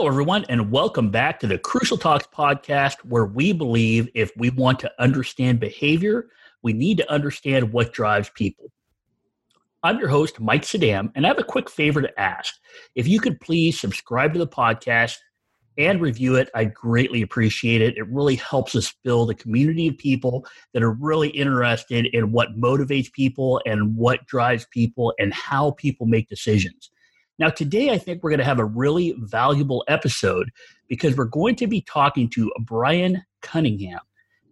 Hello, everyone, and welcome back to the Crucial Talks podcast, where we believe if we want to understand behavior, we need to understand what drives people. I'm your host, Mike Sadam, and I have a quick favor to ask. If you could please subscribe to the podcast and review it, I'd greatly appreciate it. It really helps us build a community of people that are really interested in what motivates people and what drives people and how people make decisions. Now, today, I think we're going to have a really valuable episode because we're going to be talking to Brian Cunningham.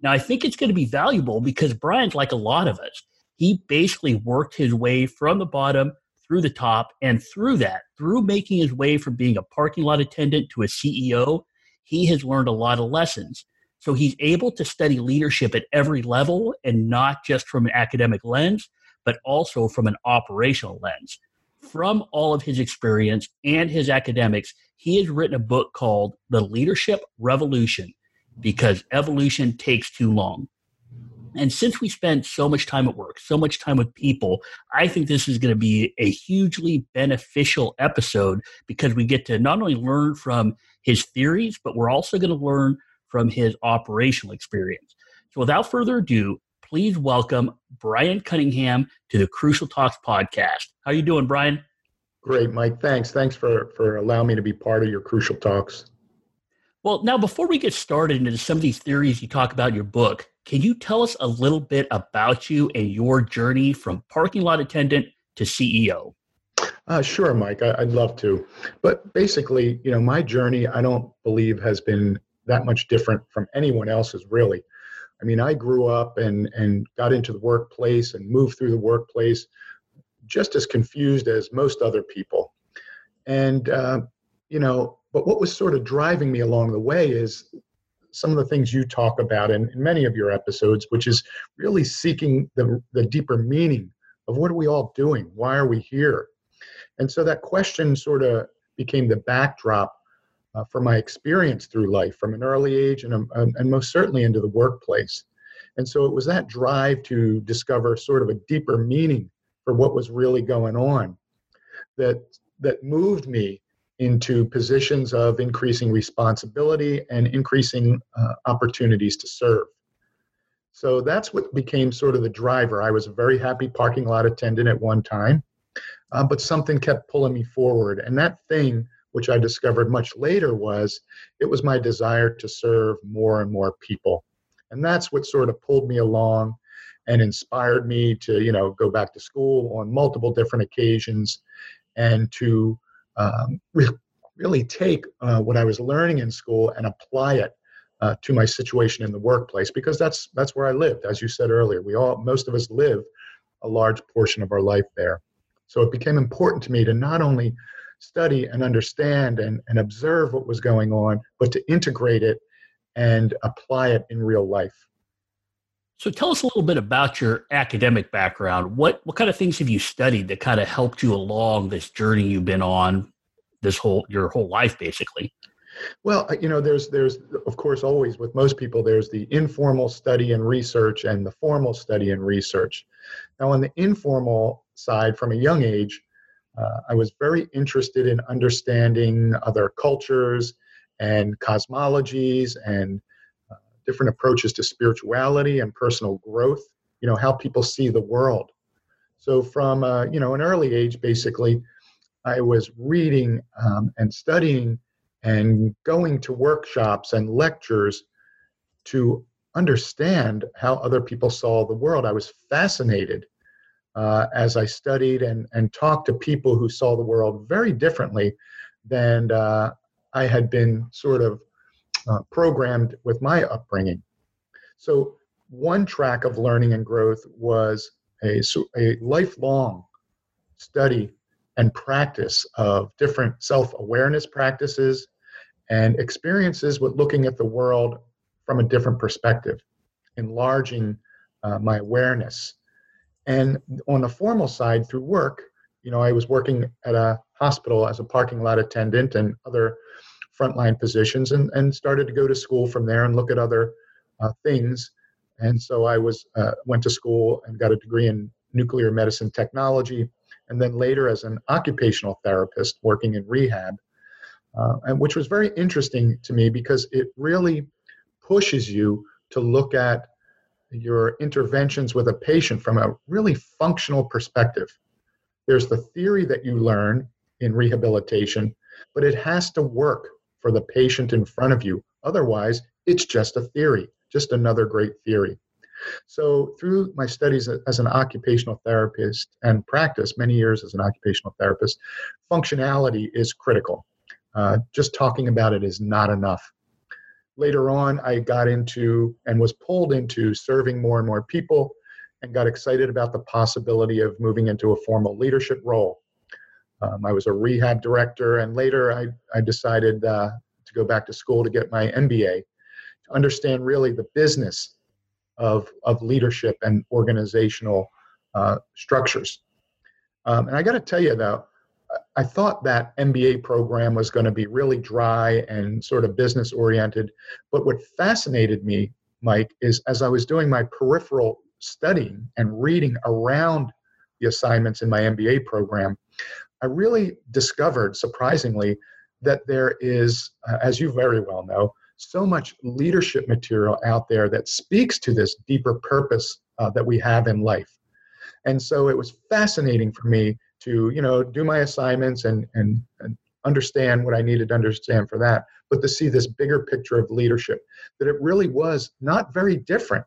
Now, I think it's going to be valuable because Brian's like a lot of us. He basically worked his way from the bottom through the top, and through that, through making his way from being a parking lot attendant to a CEO, he has learned a lot of lessons. So he's able to study leadership at every level and not just from an academic lens, but also from an operational lens from all of his experience and his academics, he has written a book called The Leadership Revolution because evolution takes too long. And since we spend so much time at work, so much time with people, I think this is going to be a hugely beneficial episode because we get to not only learn from his theories, but we're also going to learn from his operational experience. So without further ado, please welcome Brian Cunningham to the Crucial Talks podcast. How are you doing, Brian? Great, Mike. Thanks. Thanks for for allowing me to be part of your Crucial Talks. Well, now before we get started into some of these theories you talk about in your book, can you tell us a little bit about you and your journey from parking lot attendant to CEO? Uh, sure, Mike. I, would love to. But basically, you know, my journey, I don't believe has been that much different from anyone else's, really. I mean, I grew up and and got into the workplace and moved through the workplace just as confused as most other people. And uh, you know, but what was sort of driving me along the way is some of the things you talk about in, in many of your episodes, which is really seeking the, the deeper meaning of what are we all doing? Why are we here? And so that question sort of became the backdrop uh, for my experience through life from an early age and, um, and most certainly into the workplace. And so it was that drive to discover sort of a deeper meaning for what was really going on that that moved me into positions of increasing responsibility and increasing uh, opportunities to serve. So that's what became sort of the driver. I was a very happy parking lot attendant at one time, uh, but something kept pulling me forward. And that thing which I discovered much later was it was my desire to serve more and more people. And that's what sort of pulled me along and inspired me to, you know, go back to school on multiple different occasions and to um, re- really take uh, what I was learning in school and apply it uh, to my situation in the workplace because that's that's where I lived. As you said earlier, we all most of us live a large portion of our life there. So it became important to me to not only study and understand and, and observe what was going on, but to integrate it and apply it in real life. So tell us a little bit about your academic background. What what kind of things have you studied that kind of helped you along this journey you've been on this whole your whole life basically? Well, uh, you know, there's there's of course always with most people there's the informal study and research and the formal study and research. Now, on the informal side, from a young age, uh, I was very interested in understanding other cultures and cosmologies and uh, different approaches to spirituality and personal growth, you know, how people see the world. So from, uh, you know, an early age, basically, I was reading um, and studying and going to workshops and lectures to understand how other people saw the world. I was fascinated uh, as I studied and, and talked to people who saw the world very differently than uh, I had been sort of uh, programmed with my upbringing. So, one track of learning and growth was a, a lifelong study and practice of different self awareness practices and experiences with looking at the world from a different perspective, enlarging uh, my awareness and on the formal side, through work, you know, I was working at a hospital as a parking lot attendant and other frontline positions, and, and started to go to school from there and look at other uh, things. And so I was uh, went to school and got a degree in nuclear medicine technology, and then later as an occupational therapist working in rehab. uh, and which was very interesting to me because it really pushes you to look at your interventions with a patient from a really functional perspective. There's the theory that you learn in rehabilitation, but it has to work for the patient in front of you. Otherwise, it's just a theory, just another great theory. So, through my studies as an occupational therapist and practice many years as an occupational therapist, functionality is critical. Uh, just talking about it is not enough. Later on, I got into and was pulled into serving more and more people and got excited about the possibility of moving into a formal leadership role. Um, I was a rehab director, and later I, I decided uh, to go back to school to get my MBA to understand really the business of, of leadership and organizational uh, structures. Um, and I got to tell you, though, I thought that MBA program was going to be really dry and sort of business oriented. But what fascinated me, Mike, is as I was doing my peripheral studying and reading around the assignments in my MBA program, I really discovered, surprisingly, that there is, uh, as you very well know, so much leadership material out there that speaks to this deeper purpose uh, that we have in life. And so it was fascinating for me to, you know, do my assignments and, and, and understand what I needed to understand for that, but to see this bigger picture of leadership, that it really was not very different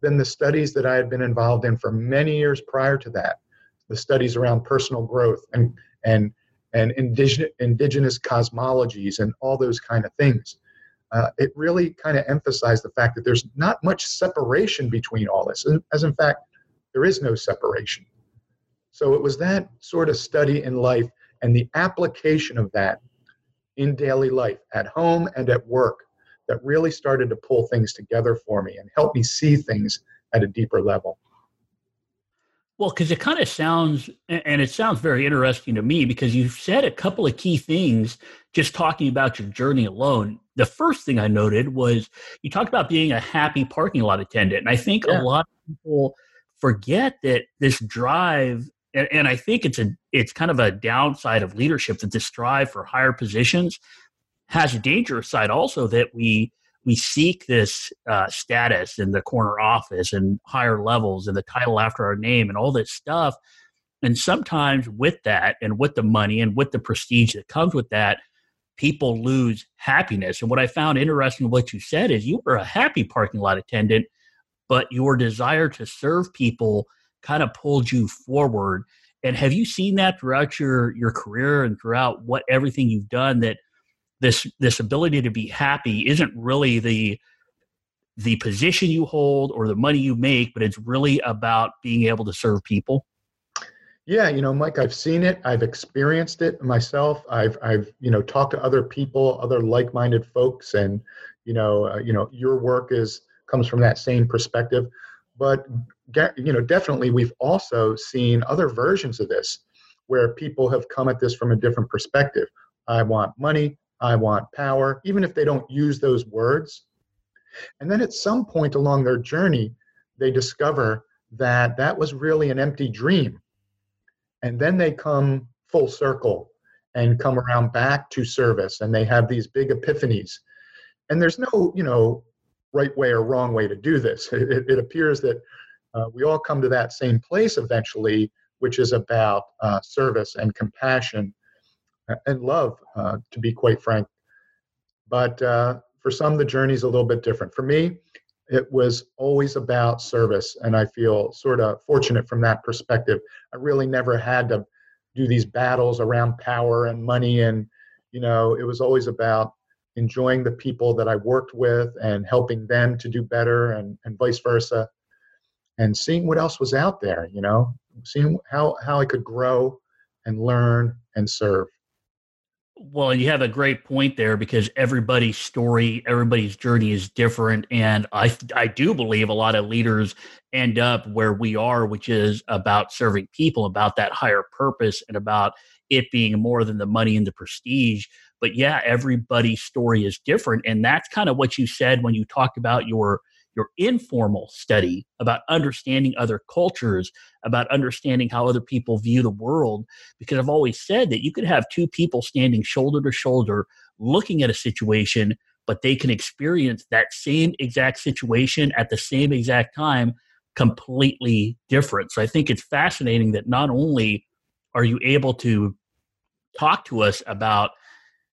than the studies that I had been involved in for many years prior to that, the studies around personal growth and and and indigenous, indigenous cosmologies and all those kind of things uh, it really kind of emphasized the fact that there's not much separation between all this, as in fact, there is no separation. So it was that sort of study in life and the application of that in daily life, at home and at work, that really started to pull things together for me and help me see things at a deeper level. Well, because it kind of sounds, and it sounds very interesting to me because you've said a couple of key things just talking about your journey alone. The first thing I noted was you talked about being a happy parking lot attendant. And I think yeah. a lot of people forget that this drive, and, and I think it's a it's kind of a downside of leadership that this drive for higher positions has a dangerous side also that we we seek this uh, status in the corner office and higher levels and the title after our name and all this stuff. And sometimes with that and with the money and with the prestige that comes with that, people lose happiness. And what I found interesting what you said is you were a happy parking lot attendant, but your desire to serve people kind of pulled you forward. And have you seen that throughout your your career and throughout what everything you've done that this this ability to be happy isn't really the the position you hold or the money you make, but it's really about being able to serve people? Yeah, you know, Mike, I've seen it. I've experienced it myself. I've, I've, you know, talked to other people, other like-minded folks, and, you know, uh, you know, your work is comes from that same perspective. But, you know, definitely, we've also seen other versions of this, where people have come at this from a different perspective. I want money. I want power, even if they don't use those words. And then at some point along their journey, they discover that that was really an empty dream. And then they come full circle and come around back to service and they have these big epiphanies. And there's no, you know, right way or wrong way to do this. It, it appears that uh, we all come to that same place eventually, which is about uh, service and compassion and love, uh, to be quite frank. But uh, for some, the journey is a little bit different. For me, it was always about service, and I feel sort of fortunate from that perspective. I really never had to do these battles around power and money, and you know, it was always about enjoying the people that I worked with and helping them to do better, and and vice versa, and seeing what else was out there. You know, seeing how how I could grow and learn and serve. Well, you have a great point there because everybody's story, everybody's journey is different, and I I do believe a lot of leaders end up where we are, which is about serving people, about that higher purpose, and about it being more than the money and the prestige. But yeah, everybody's story is different, and that's kind of what you said when you talked about your your informal study about understanding other cultures, about understanding how other people view the world. Because I've always said that you could have two people standing shoulder to shoulder looking at a situation, but they can experience that same exact situation at the same exact time completely different. So I think it's fascinating that not only are you able to talk to us about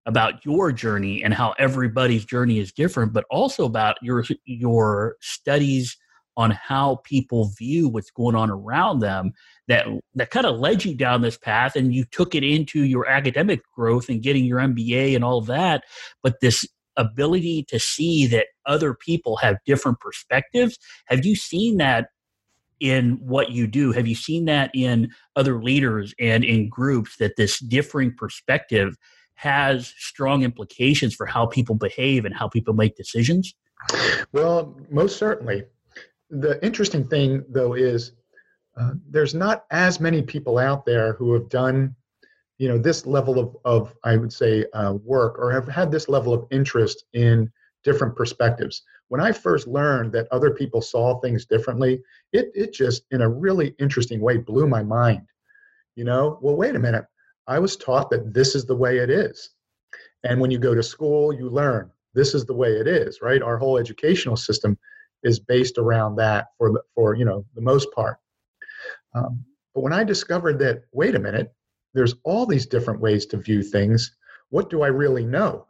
about your journey and how everybody's journey is different, but also about your your studies on how people view what's going on around them that that kind of led you down this path and you took it into your academic growth and getting your MBA and all that but this ability to see that other people have different perspectives. Have you seen that in what you do? Have you seen that in other leaders and in groups that this differing perspective has strong implications for how people behave and how people make decisions? Well, most certainly. The interesting thing, though, is uh, there's not as many people out there who have done, you know, this level of, of I would say, uh, work or have had this level of interest in different perspectives. When I first learned that other people saw things differently, it it just in a really interesting way blew my mind. You know, well, wait a minute. I was taught that this is the way it is. And when you go to school, you learn this is the way it is, right? Our whole educational system is based around that for the, for you know the most part. Um, but when I discovered that, wait a minute, there's all these different ways to view things. What do I really know?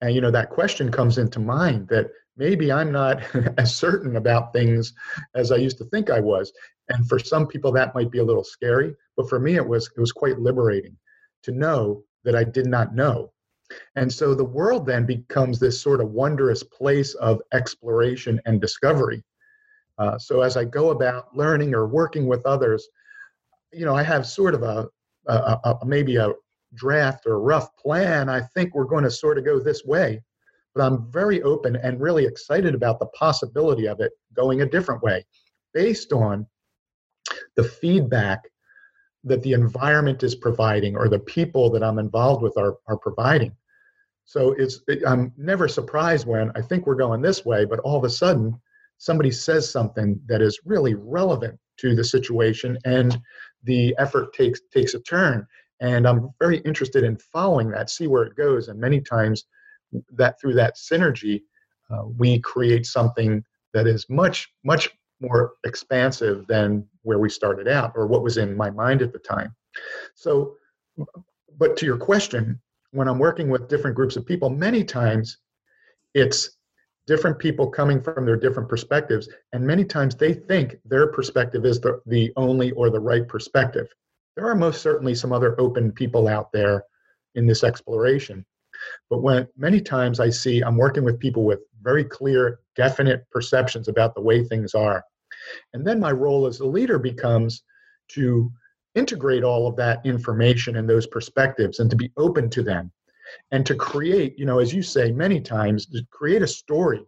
And you know that question comes into mind that maybe I'm not as certain about things as I used to think I was. And for some people that might be a little scary, but for me it was it was quite liberating to know that I did not know. And so the world then becomes this sort of wondrous place of exploration and discovery. Uh, so as I go about learning or working with others, you know, I have sort of a, a, a maybe a draft or a rough plan. I think we're going to sort of go this way, but I'm very open and really excited about the possibility of it going a different way based on the feedback that the environment is providing or the people that I'm involved with are, are providing. So it's it, I'm never surprised when I think we're going this way, but all of a sudden somebody says something that is really relevant to the situation and the effort takes takes a turn. And I'm very interested in following that, see where it goes. And many times that through that synergy, uh, we create something that is much, much more expansive than where we started out or what was in my mind at the time. So, but to your question, when I'm working with different groups of people, many times it's different people coming from their different perspectives, and many times they think their perspective is the, the only or the right perspective. There are most certainly some other open people out there in this exploration. But when many times I see I'm working with people with very clear, definite perceptions about the way things are. And then my role as a leader becomes to integrate all of that information and those perspectives and to be open to them and to create, you know, as you say many times, to create a story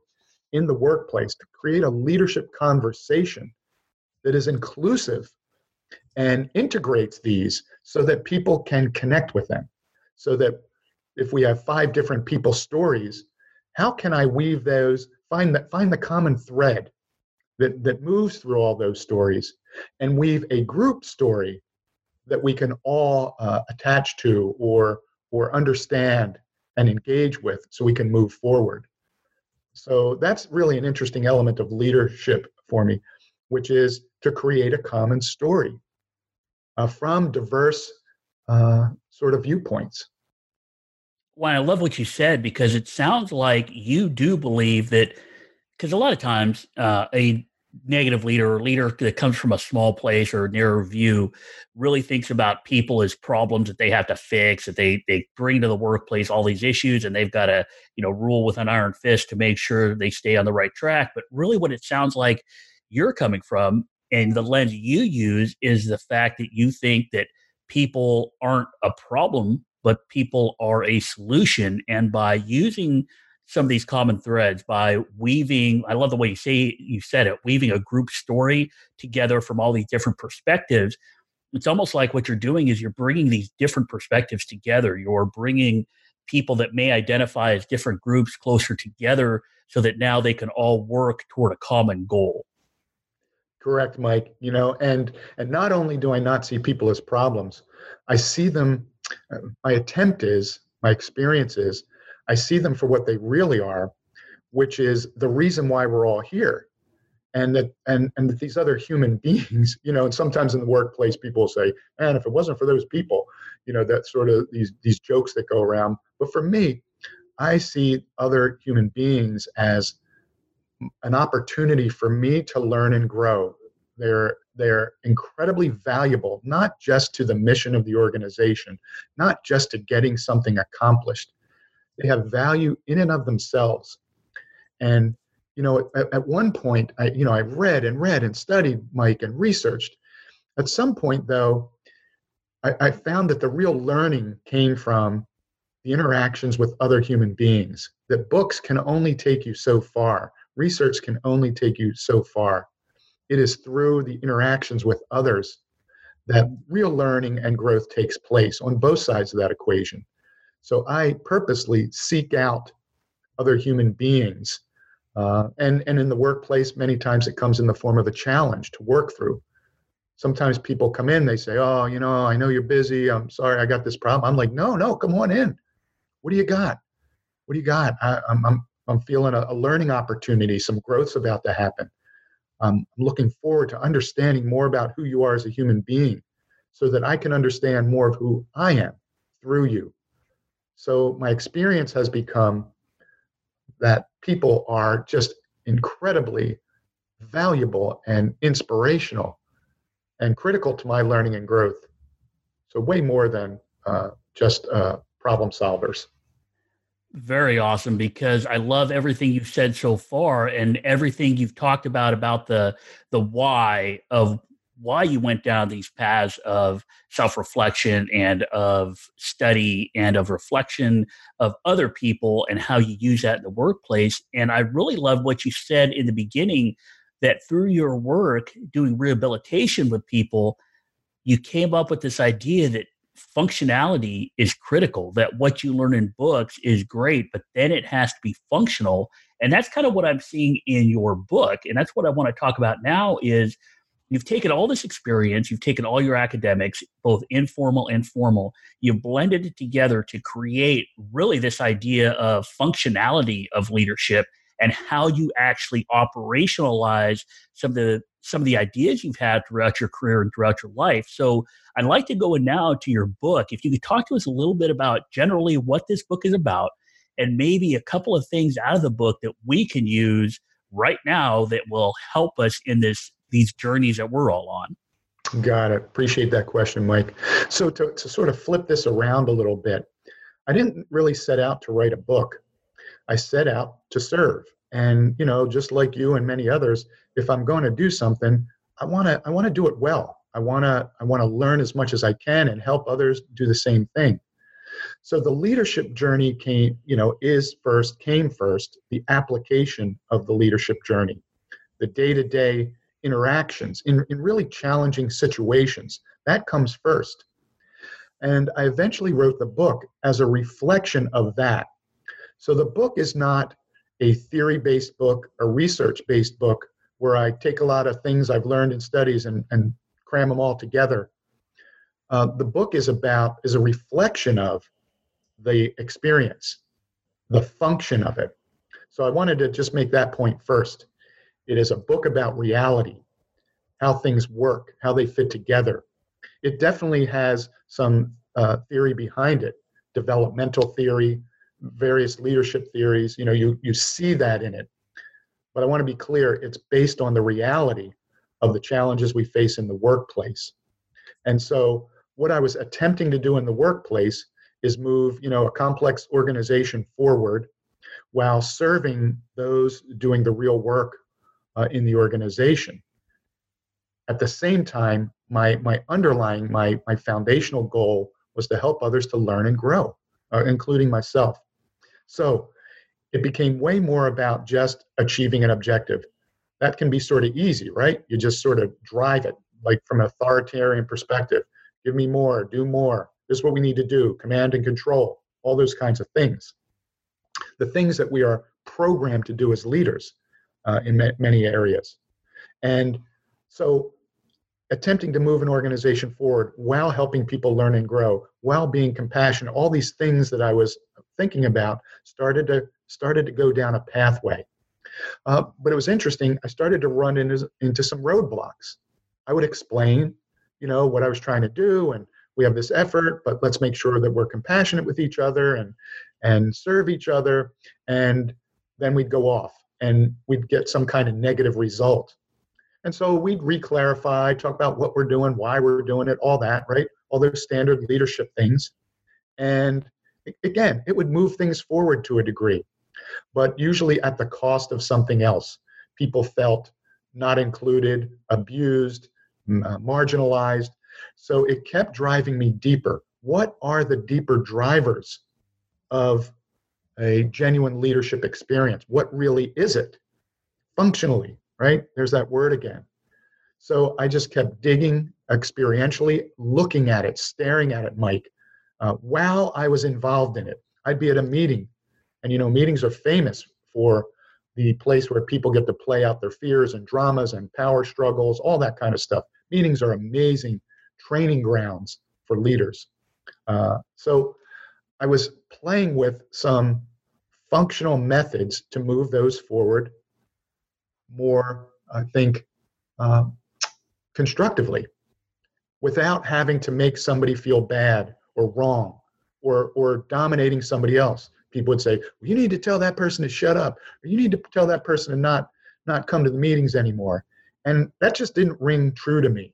in the workplace, to create a leadership conversation that is inclusive and integrates these so that people can connect with them. So that if we have five different people's stories, how can I weave those, find that find the common thread that, that moves through all those stories and weave a group story that we can all uh, attach to or or understand and engage with so we can move forward. So that's really an interesting element of leadership for me, which is to create a common story uh, from diverse uh, sort of viewpoints. Well, I love what you said because it sounds like you do believe that, because a lot of times uh, a negative leader or leader that comes from a small place or narrow view really thinks about people as problems that they have to fix that they they bring to the workplace all these issues and they've got to you know rule with an iron fist to make sure they stay on the right track. But really what it sounds like you're coming from and the lens you use is the fact that you think that people aren't a problem but people are a solution and by using some of these common threads by weaving i love the way you say you said it weaving a group story together from all these different perspectives it's almost like what you're doing is you're bringing these different perspectives together you're bringing people that may identify as different groups closer together so that now they can all work toward a common goal. Correct, Mike. You know, and and not only do I not see people as problems, I see them. My attempt is, my experience is, I see them for what they really are, which is the reason why we're all here. And that and and that these other human beings you know and sometimes in the workplace people say man if it wasn't for those people you know that sort of these these jokes that go around. But for me i see other human beings as an opportunity for me to learn and grow. They're they're incredibly valuable not just to the mission of the organization not just to getting something accomplished they have value in and of themselves and you know, at, at one point, I, you know, I read and read and studied Mike and researched. At some point, though, I, I found that the real learning came from the interactions with other human beings. That books can only take you so far. Research can only take you so far. It is through the interactions with others that real learning and growth takes place on both sides of that equation. So I purposely seek out other human beings uh, and, and in the workplace, many times it comes in the form of a challenge to work through. Sometimes people come in, they say, Oh, you know, I know you're busy. I'm sorry, I got this problem. I'm like, No, no, come on in. What do you got? What do you got? I, am I'm, I'm, I'm feeling a, a, learning opportunity. Some growth's about to happen. Um, I'm looking forward to understanding more about who you are as a human being so that I can understand more of who I am through you. So my experience has become that people are just incredibly valuable and inspirational and critical to my learning and growth. So, way more than uh, just uh, problem solvers. Very awesome because I love everything you've said so far and everything you've talked about about the the why of why you went down these paths of self reflection and of study and of reflection of other people and how you use that in the workplace. And I really love what you said in the beginning that through your work doing rehabilitation with people, you came up with this idea that functionality is critical, that what you learn in books is great, but then it has to be functional. And that's kind of what I'm seeing in your book. And that's what I want to talk about now is You've taken all this experience, you've taken all your academics, both informal and formal, you've blended it together to create really this idea of functionality of leadership and how you actually operationalize some of the some of the ideas you've had throughout your career and throughout your life. So I'd like to go now to your book. If you could talk to us a little bit about generally what this book is about and maybe a couple of things out of the book that we can use right now that will help us in this these journeys that we're all on. Got it. Appreciate that question, Mike. So to, to sort of flip this around a little bit, I didn't really set out to write a book. I set out to serve. And you know, just like you and many others, if I'm going to do something, I want to I want to do it well. I want to I want to learn as much as I can and help others do the same thing. So the leadership journey came, you know, is first came first the application of the leadership journey. The day-to-day interactions in, in really challenging situations. That comes first. And I eventually wrote the book as a reflection of that. So the book is not a theory based book, a research based book where I take a lot of things I've learned in studies and, and cram them all together. Uh, the book is about, is a reflection of the experience, the function of it. So I wanted to just make that point first. It is a book about reality, how things work, how they fit together. It definitely has some uh, theory behind it, developmental theory, various leadership theories. You know, you, you see that in it. But I want to be clear, it's based on the reality of the challenges we face in the workplace. And so what I was attempting to do in the workplace is move, you know, a complex organization forward while serving those doing the real work uh, in the organization. At the same time, my, my underlying, my, my foundational goal was to help others to learn and grow, uh, including myself. So it became way more about just achieving an objective. That can be sort of easy, right? You just sort of drive it, like from an authoritarian perspective. Give me more, do more. This is what we need to do, command and control, all those kinds of things. The things that we are programmed to do as leaders uh, in ma- many areas. And so attempting to move an organization forward while helping people learn and grow, while being compassionate, all these things that I was thinking about started to started to go down a pathway. Uh, but it was interesting. I started to run into, into some roadblocks. I would explain, you know, what I was trying to do, and we have this effort, but let's make sure that we're compassionate with each other and and serve each other. And then we'd go off and we'd get some kind of negative result. And so we'd re-clarify, talk about what we're doing, why we're doing it, all that, right? All those standard leadership things. And again, it would move things forward to a degree, but usually at the cost of something else. People felt not included, abused, uh, marginalized. So it kept driving me deeper. What are the deeper drivers of a genuine leadership experience? What really is it functionally, right? There's that word again. So I just kept digging experientially, looking at it, staring at it, Mike, uh, while I was involved in it. I'd be at a meeting, and you know, meetings are famous for the place where people get to play out their fears and dramas and power struggles, all that kind of stuff. Meetings are amazing training grounds for leaders. Uh, so I was playing with some functional methods to move those forward more, I think, uh, constructively without having to make somebody feel bad or wrong or, or dominating somebody else. People would say, well, you need to tell that person to shut up, or you need to tell that person to not, not come to the meetings anymore. And that just didn't ring true to me.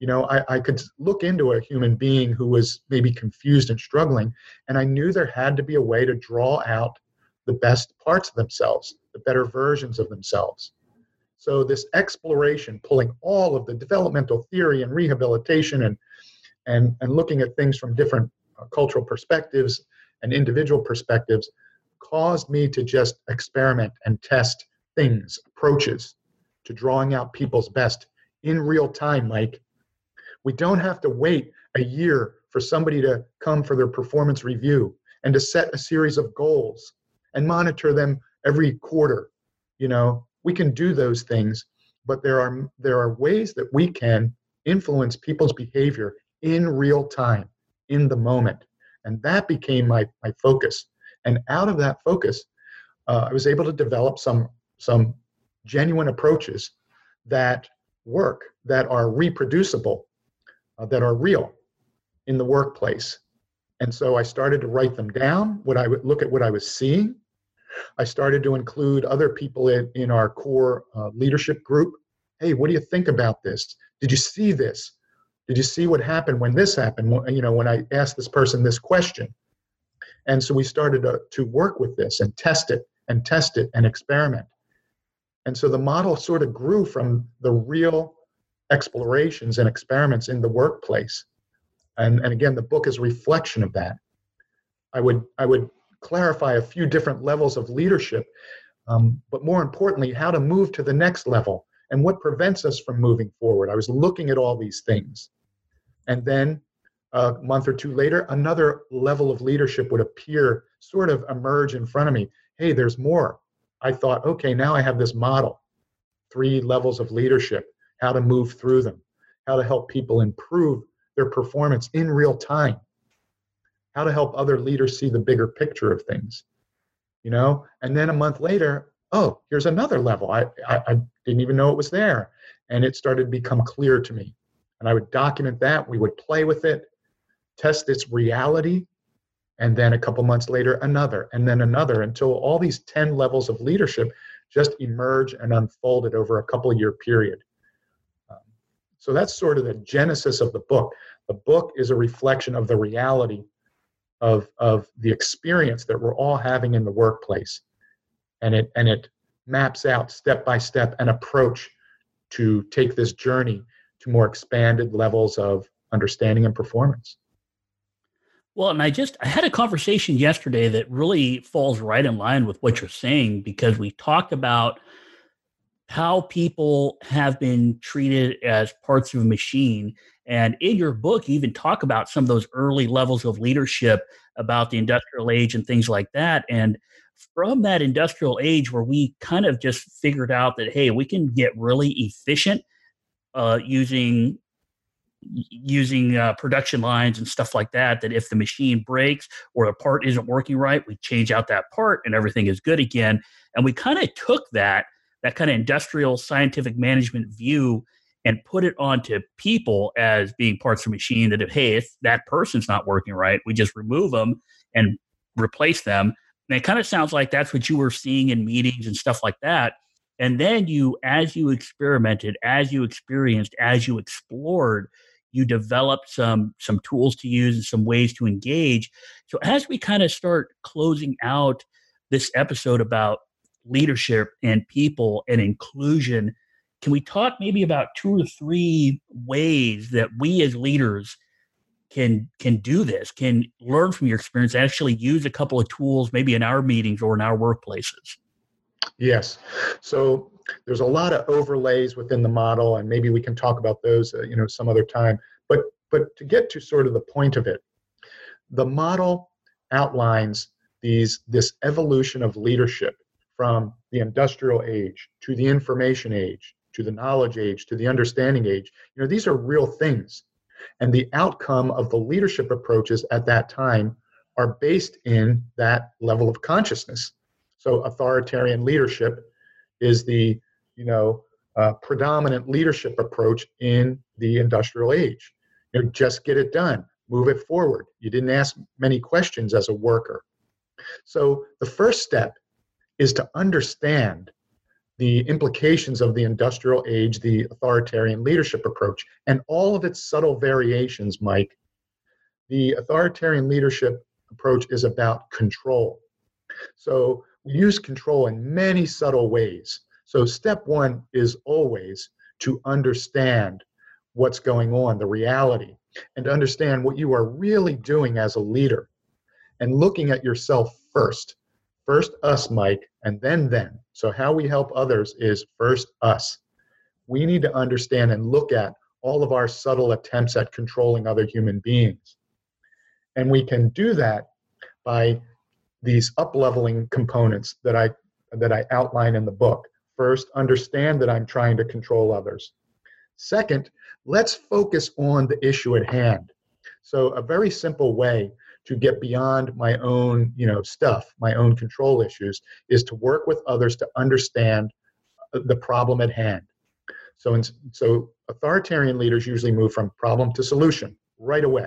You know, I, I could look into a human being who was maybe confused and struggling, and I knew there had to be a way to draw out the best parts of themselves, the better versions of themselves. So, this exploration, pulling all of the developmental theory and rehabilitation and, and, and looking at things from different uh, cultural perspectives and individual perspectives, caused me to just experiment and test things, approaches to drawing out people's best in real time, Mike. We don't have to wait a year for somebody to come for their performance review and to set a series of goals and monitor them every quarter. You know, we can do those things, but there are there are ways that we can influence people's behavior in real time, in the moment, and that became my my focus. And out of that focus, uh, I was able to develop some some genuine approaches that work, that are reproducible, uh, that are real in the workplace. And so I started to write them down. What I would look at what I was seeing, I started to include other people in, in our core uh, leadership group. Hey, what do you think about this? Did you see this? Did you see what happened when this happened? You know, when I asked this person this question. And so we started to, to work with this and test it and test it and experiment. And so the model sort of grew from the real explorations and experiments in the workplace. And, and again, the book is a reflection of that. I would, I would clarify a few different levels of leadership, um, but more importantly, how to move to the next level and what prevents us from moving forward. I was looking at all these things. And then uh, a month or two later, another level of leadership would appear, sort of emerge in front of me. Hey, there's more. I thought, okay, now I have this model three levels of leadership, how to move through them, how to help people improve their performance in real time how to help other leaders see the bigger picture of things you know and then a month later oh here's another level. I, I, I didn't even know it was there. And it started to become clear to me. And i would document that. We would play with it test its reality and then a couple months later another and then another until all these 10 levels of leadership just emerge and unfolded over a couple year period. Um, so that's sort of the genesis of the book. The book is a reflection of the reality of of the experience that we're all having in the workplace and it and it maps out step by step an approach to take this journey to more expanded levels of understanding and performance well and i just i had a conversation yesterday that really falls right in line with what you're saying because we talked about how people have been treated as parts of a machine. And in your book, you even talk about some of those early levels of leadership about the industrial age and things like that. And from that industrial age where we kind of just figured out that, hey, we can get really efficient uh, using using uh, production lines and stuff like that that if the machine breaks or a part isn't working right we change out that part and everything is good again. And we kind of took that that kind of industrial scientific management view and put it onto people as being parts of the machine that if hey if that person's not working right we just remove them and replace them and it kind of sounds like that's what you were seeing in meetings and stuff like that. And then you as you experimented as you experienced as you explored you developed some some tools to use and some ways to engage. So as we kind of start closing out this episode about leadership and people and inclusion can we talk maybe about two or three ways that we as leaders can can do this can learn from your experience actually use a couple of tools maybe in our meetings or in our workplaces. Yes. So there's a lot of overlays within the model and maybe we can talk about those uh, you know some other time. But but to get to sort of the point of it the model outlines these this evolution of leadership from the industrial age to the information age to the knowledge age to the understanding age. You know these are real things and the outcome of the leadership approaches at that time are based in that level of consciousness. So authoritarian leadership is the you know uh, predominant leadership approach in the industrial age. You know, just get it done move it forward. You didn't ask many questions as a worker. So the first step is to understand the implications of the industrial age, the authoritarian leadership approach, and all of its subtle variations, Mike. The authoritarian leadership approach is about control. So we use control in many subtle ways. So, step one is always to understand what's going on, the reality, and to understand what you are really doing as a leader and looking at yourself first first us, Mike, and then them. So, how we help others is first us. We need to understand and look at all of our subtle attempts at controlling other human beings. And we can do that by these up-leveling components that I that I outline in the book. First, understand that I'm trying to control others. Second, let's focus on the issue at hand. So, a very simple way to get beyond my own you know stuff my own control issues is to work with others to understand uh, the problem at hand. So in, so authoritarian leaders usually move from problem to solution right away.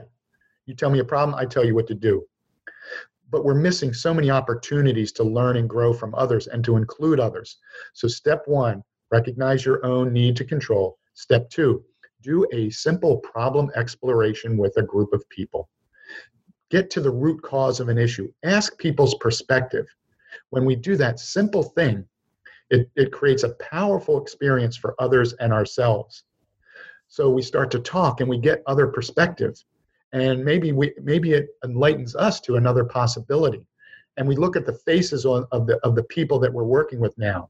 You tell me a problem i tell you what to do. But we're missing so many opportunities to learn and grow from others and to include others. So step 1 recognize your own need to control. Step 2 do a simple problem exploration with a group of people get to the root cause of an issue, ask people's perspective. When we do that simple thing, it, it creates a powerful experience for others and ourselves. So we start to talk and we get other perspectives. And maybe we maybe it enlightens us to another possibility. And we look at the faces of the of the people that we're working with now.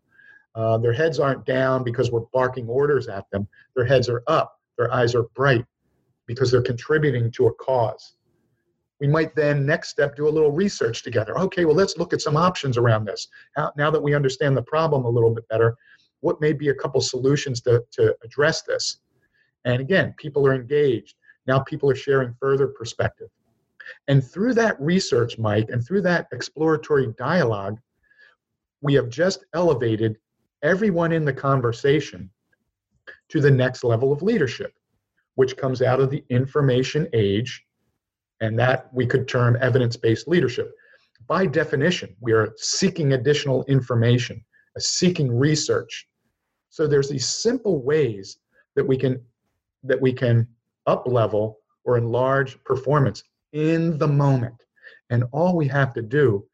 Uh, their heads aren't down because we're barking orders at them. Their heads are up. Their eyes are bright because they're contributing to a cause we might then next step do a little research together. Okay well let's look at some options around this. Now, that we understand the problem a little bit better what may be a couple solutions to, to address this? And again people are engaged. Now people are sharing further perspective. And through that research mike and through that exploratory dialogue we have just elevated everyone in the conversation to the next level of leadership which comes out of the information age and that we could term evidence based leadership. By definition, we are seeking additional information, uh, seeking research. So there's these simple ways that we can that we can up level or enlarge performance in the moment. And all we have to do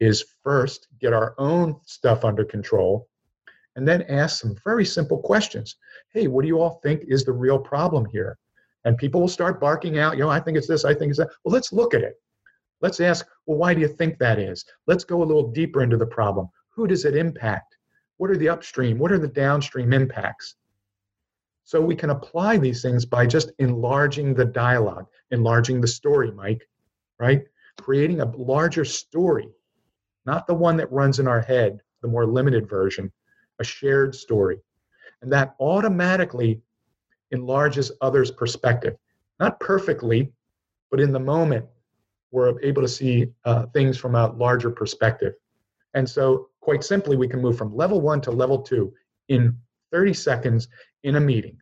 is first get our own stuff under control and then ask some very simple questions. Hey, what do you all think is the real problem here? And people will start barking out, you know, I think it's this, I think it's that. Well, let's look at it. Let's ask, well, why do you think that is? Let's go a little deeper into the problem. Who does it impact? What are the upstream? What are the downstream impacts? So we can apply these things by just enlarging the dialogue, enlarging the story, Mike, right? Creating a larger story, not the one that runs in our head, the more limited version, a shared story. And that automatically enlarges others' perspective. Not perfectly, but in the moment, we're able to see uh, things from a larger perspective. And so, quite simply, we can move from level one to level two in 30 seconds in a meeting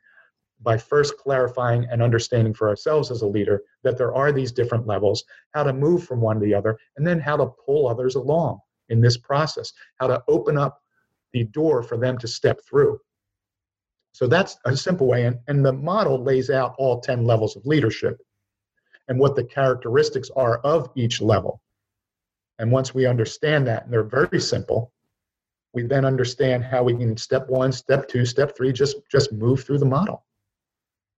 by first clarifying and understanding for ourselves as a leader that there are these different levels, how to move from one to the other, and then how to pull others along in this process, how to open up the door for them to step through. So that's a simple way. And, and the model lays out all 10 levels of leadership and what the characteristics are of each level. And once we understand that, and they're very simple, we then understand how we can step one, step two, step three, just, just move through the model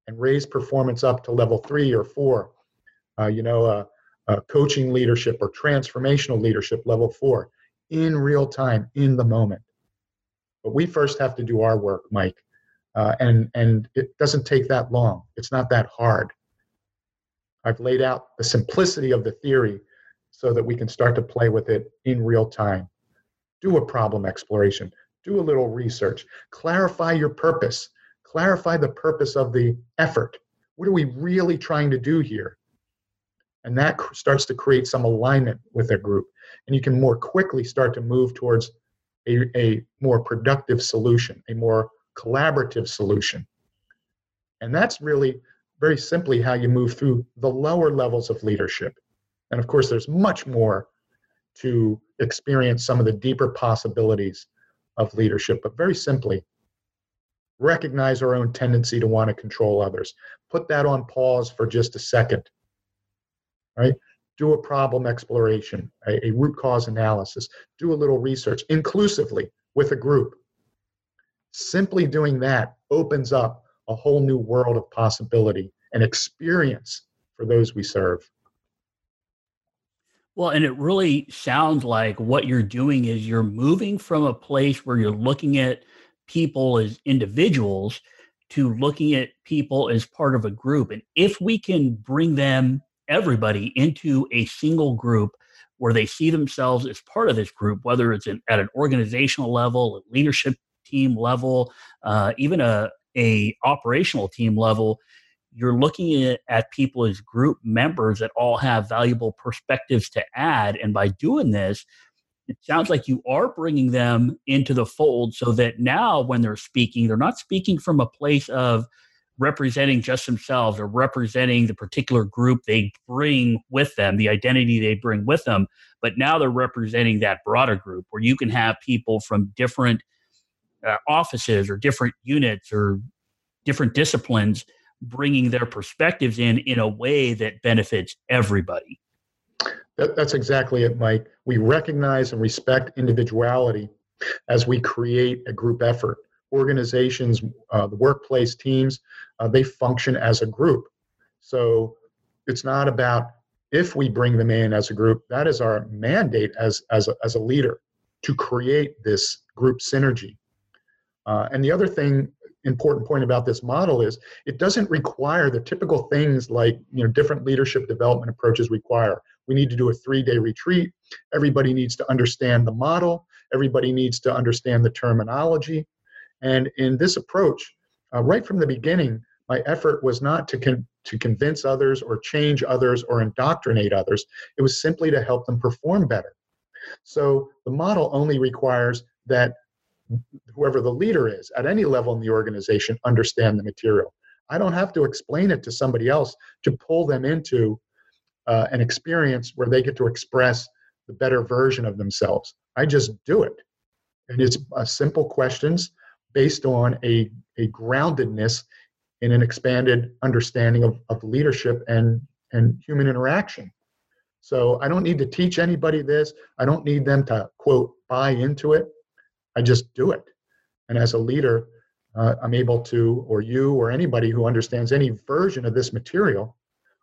and raise performance up to level three or four. Uh, you know, uh, uh, coaching leadership or transformational leadership level four in real time, in the moment. But we first have to do our work, Mike. Uh, and, and it doesn't take that long, it's not that hard. I've laid out the simplicity of the theory so that we can start to play with it in real time. Do a problem exploration, do a little research, clarify your purpose, clarify the purpose of the effort. What are we really trying to do here? And that starts to create some alignment with a group. And you can more quickly start to move towards a, a more productive solution, a more collaborative solution. And that's really very simply how you move through the lower levels of leadership. And of course, there's much more to experience some of the deeper possibilities of leadership, but very simply, recognize our own tendency to want to control others. Put that on pause for just a second. Right? Do a problem exploration, a, a root cause analysis, do a little research inclusively with a group Simply doing that opens up a whole new world of possibility and experience for those we serve. Well, and it really sounds like what you're doing is you're moving from a place where you're looking at people as individuals to looking at people as part of a group. And if we can bring them, everybody, into a single group where they see themselves as part of this group, whether it's in, at an organizational level, a leadership team level, uh, even a, a operational team level, you're looking at, at people as group members that all have valuable perspectives to add. And by doing this, it sounds like you are bringing them into the fold so that now when they're speaking, they're not speaking from a place of representing just themselves or representing the particular group they bring with them, the identity they bring with them, but now they're representing that broader group where you can have people from different uh, offices or different units or different disciplines bringing their perspectives in in a way that benefits everybody. That, that's exactly it, Mike. We recognize and respect individuality as we create a group effort. Organizations, uh, the workplace teams, uh, they function as a group. So it's not about if we bring them in as a group, that is our mandate as, as, a, as a leader to create this group synergy. Uh, and the other thing, important point about this model is it doesn't require the typical things like you know different leadership development approaches require. We need to do a three-day retreat. Everybody needs to understand the model. Everybody needs to understand the terminology. And in this approach, uh, right from the beginning, my effort was not to con- to convince others or change others or indoctrinate others. It was simply to help them perform better. So the model only requires that whoever the leader is at any level in the organization understand the material. I don't have to explain it to somebody else to pull them into uh, an experience where they get to express the better version of themselves. I just do it. And it's uh, simple questions based on a, a groundedness in an expanded understanding of, of leadership and, and human interaction. So I don't need to teach anybody this. I don't need them to, quote, buy into it. I just do it. And as a leader, uh, I'm able to, or you, or anybody who understands any version of this material,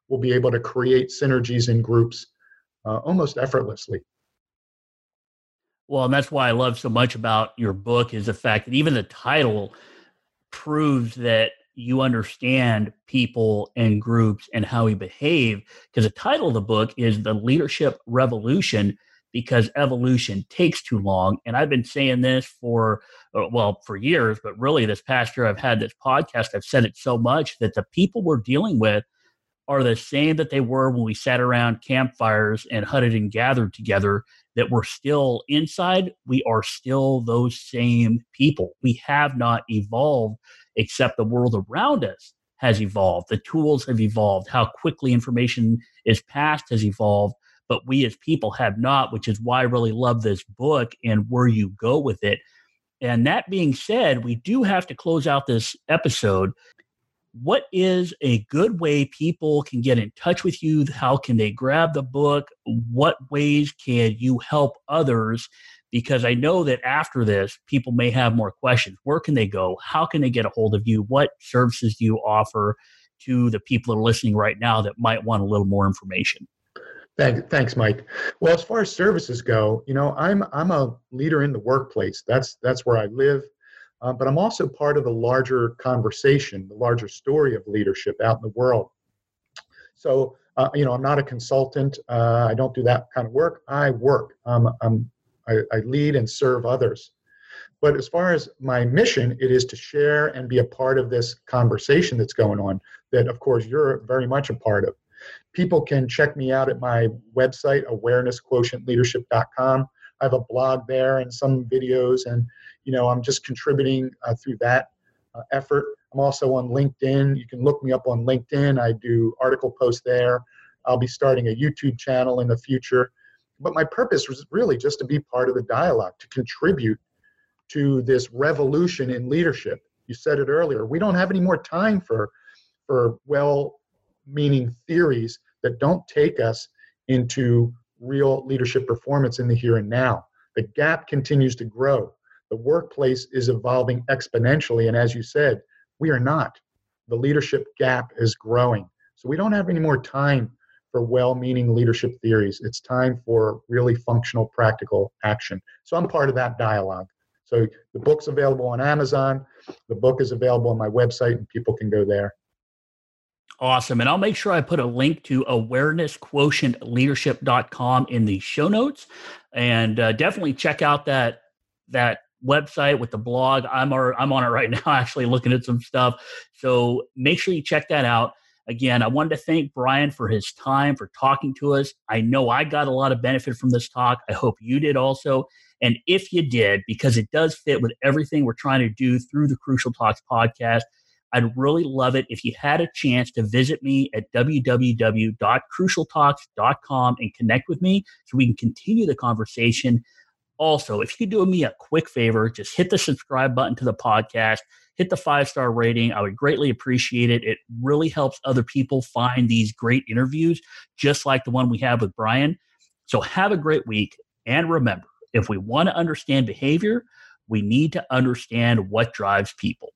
will be able to create synergies in groups uh, almost effortlessly. Well, and that's why I love so much about your book is the fact that even the title proves that you understand people and groups and how we behave. Because the title of the book is The Leadership Revolution because evolution takes too long. And I've been saying this for, uh, well, for years, but really this past year I've had this podcast. I've said it so much that the people we're dealing with are the same that they were when we sat around campfires and hunted and gathered together that we're still inside we are still those same people we have not evolved except the world around us has evolved the tools have evolved how quickly information is passed has evolved but we as people have not which is why i really love this book and where you go with it and that being said we do have to close out this episode what is a good way people can get in touch with you? How can they grab the book? What ways can you help others? Because I know that after this, people may have more questions. Where can they go? How can they get a hold of you? What services do you offer to the people that are listening right now that might want a little more information? Thanks, Mike. Well, as far as services go, you know, I'm I'm a leader in the workplace. That's that's where I live. Um, but I'm also part of the larger conversation, the larger story of leadership out in the world. So, uh, you know, I'm not a consultant. Uh, I don't do that kind of work. I work. Um, I'm, I, I lead and serve others. But as far as my mission, it is to share and be a part of this conversation that's going on, that of course you're very much a part of. People can check me out at my website, awarenessquotientleadership.com. I have a blog there and some videos and you know, I'm just contributing uh, through that uh, effort. I'm also on LinkedIn. You can look me up on LinkedIn. I do article posts there. I'll be starting a YouTube channel in the future. But my purpose was really just to be part of the dialogue, to contribute to this revolution in leadership. You said it earlier. We don't have any more time for, for well meaning theories that don't take us into real leadership performance in the here and now. The gap continues to grow the workplace is evolving exponentially. And as you said, we are not. The leadership gap is growing. So we don't have any more time for well meaning leadership theories. It's time for really functional, practical action. So I'm part of that dialogue. So the book's available on Amazon. The book is available on my website, and people can go there. Awesome. And I'll make sure I put a link to awarenessquotientleadership.com in the show notes. And uh, definitely check out that that website with the blog. I'm I'm on it right now, actually looking at some stuff. So make sure you check that out. Again, I wanted to thank Brian for his time, for talking to us. I know I got a lot of benefit from this talk. I hope you did also. And if you did, because it does fit with everything we're trying to do through the Crucial Talks podcast, I'd really love it if you had a chance to visit me at www.crucialtalks.com and connect with me so we can continue the conversation also, if you could do me a quick favor, just hit the subscribe button to the podcast, hit the five star rating. I would greatly appreciate it. It really helps other people find these great interviews, just like the one we have with Brian. So have a great week. And remember, if we want to understand behavior, we need to understand what drives people.